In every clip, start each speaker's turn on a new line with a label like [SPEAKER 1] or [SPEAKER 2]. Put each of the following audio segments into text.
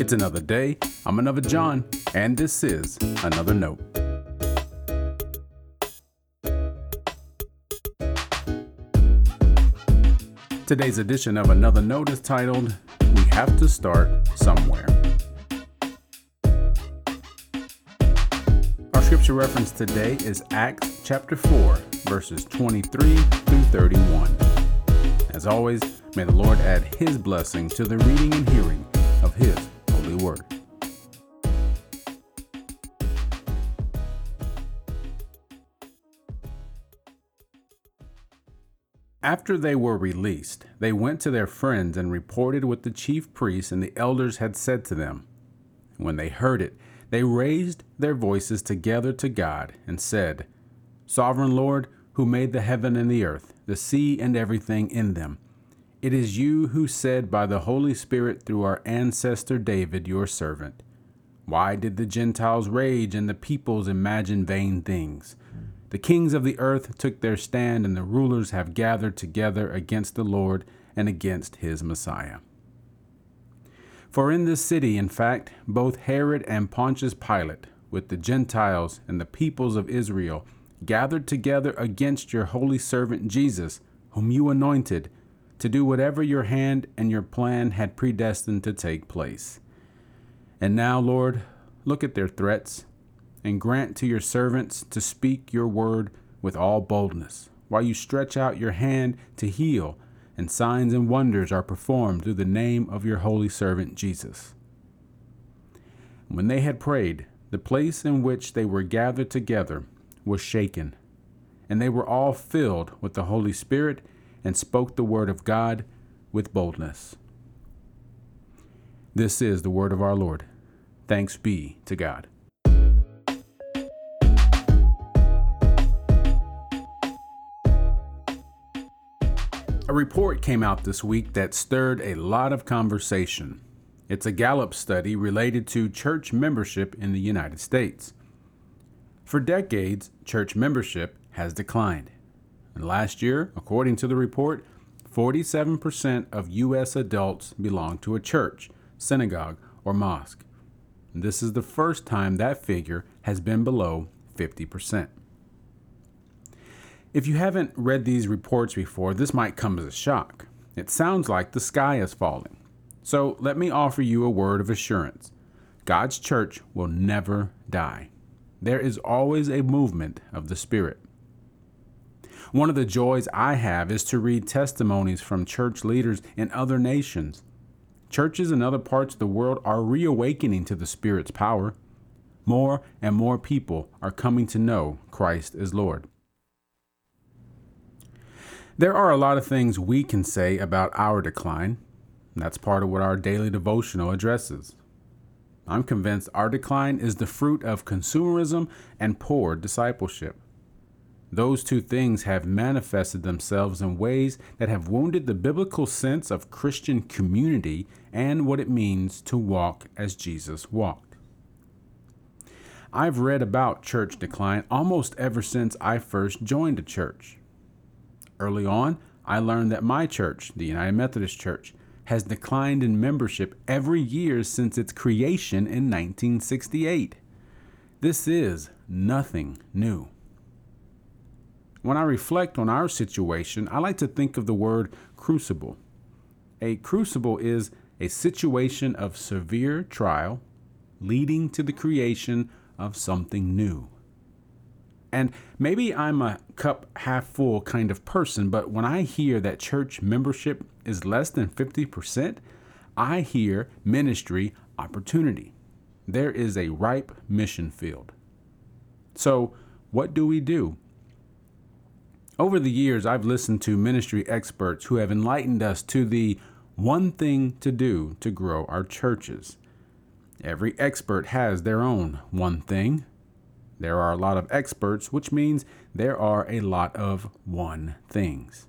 [SPEAKER 1] It's another day. I'm another John, and this is Another Note. Today's edition of Another Note is titled, We Have to Start Somewhere. Our scripture reference today is Acts chapter 4, verses 23 through 31. As always, may the Lord add His blessing to the reading and hearing of His holy word. After they were released, they went to their friends and reported what the chief priests and the elders had said to them. When they heard it, they raised their voices together to God and said, Sovereign Lord, who made the heaven and the earth, the sea and everything in them, it is you who said by the Holy Spirit through our ancestor David, your servant, Why did the Gentiles rage and the peoples imagine vain things? The kings of the earth took their stand, and the rulers have gathered together against the Lord and against his Messiah. For in this city, in fact, both Herod and Pontius Pilate, with the Gentiles and the peoples of Israel, gathered together against your holy servant Jesus, whom you anointed, to do whatever your hand and your plan had predestined to take place. And now, Lord, look at their threats and grant to your servants to speak your word with all boldness, while you stretch out your hand to heal, and signs and wonders are performed through the name of your holy servant Jesus. When they had prayed, the place in which they were gathered together was shaken, and they were all filled with the Holy Spirit and spoke the word of God with boldness. This is the word of our Lord. Thanks be to God. A report came out this week that stirred a lot of conversation. It's a Gallup study related to church membership in the United States. For decades, church membership has declined. And last year, according to the report, 47% of U.S. adults belong to a church, synagogue, or mosque. And this is the first time that figure has been below 50%. If you haven't read these reports before, this might come as a shock. It sounds like the sky is falling. So let me offer you a word of assurance God's church will never die. There is always a movement of the Spirit. One of the joys I have is to read testimonies from church leaders in other nations. Churches in other parts of the world are reawakening to the Spirit's power. More and more people are coming to know Christ as Lord. There are a lot of things we can say about our decline. That's part of what our daily devotional addresses. I'm convinced our decline is the fruit of consumerism and poor discipleship. Those two things have manifested themselves in ways that have wounded the biblical sense of Christian community and what it means to walk as Jesus walked. I've read about church decline almost ever since I first joined a church. Early on, I learned that my church, the United Methodist Church, has declined in membership every year since its creation in 1968. This is nothing new. When I reflect on our situation, I like to think of the word crucible. A crucible is a situation of severe trial leading to the creation of something new. And maybe I'm a cup half full kind of person, but when I hear that church membership is less than 50%, I hear ministry opportunity. There is a ripe mission field. So, what do we do? Over the years, I've listened to ministry experts who have enlightened us to the one thing to do to grow our churches. Every expert has their own one thing. There are a lot of experts, which means there are a lot of one things.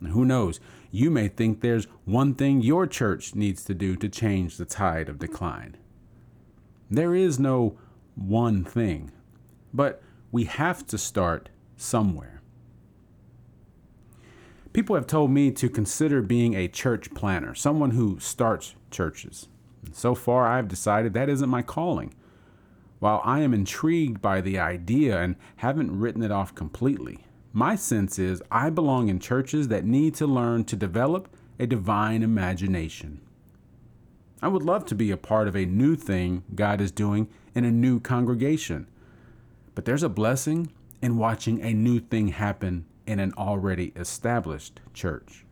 [SPEAKER 1] And who knows? You may think there's one thing your church needs to do to change the tide of decline. There is no one thing, but we have to start somewhere. People have told me to consider being a church planter, someone who starts churches. So far, I've decided that isn't my calling. While I am intrigued by the idea and haven't written it off completely, my sense is I belong in churches that need to learn to develop a divine imagination. I would love to be a part of a new thing God is doing in a new congregation. But there's a blessing in watching a new thing happen in an already established church.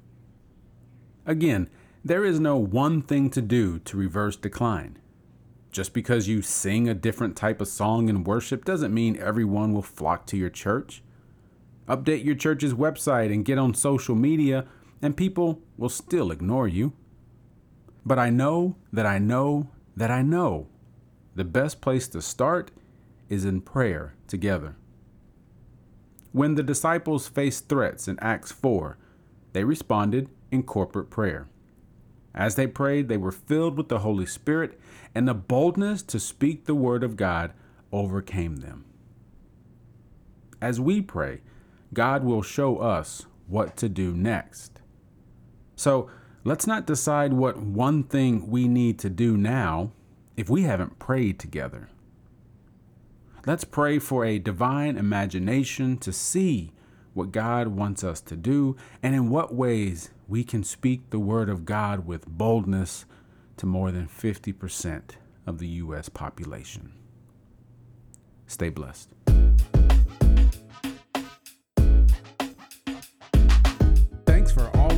[SPEAKER 1] Again, there is no one thing to do to reverse decline. Just because you sing a different type of song in worship doesn't mean everyone will flock to your church. Update your church's website and get on social media, and people will still ignore you. But I know that I know that I know the best place to start is in prayer together. When the disciples faced threats in Acts 4, they responded in corporate prayer. As they prayed, they were filled with the Holy Spirit, and the boldness to speak the word of God overcame them. As we pray, God will show us what to do next. So let's not decide what one thing we need to do now if we haven't prayed together. Let's pray for a divine imagination to see what God wants us to do and in what ways we can speak the word of God with boldness to more than 50% of the U.S. population. Stay blessed.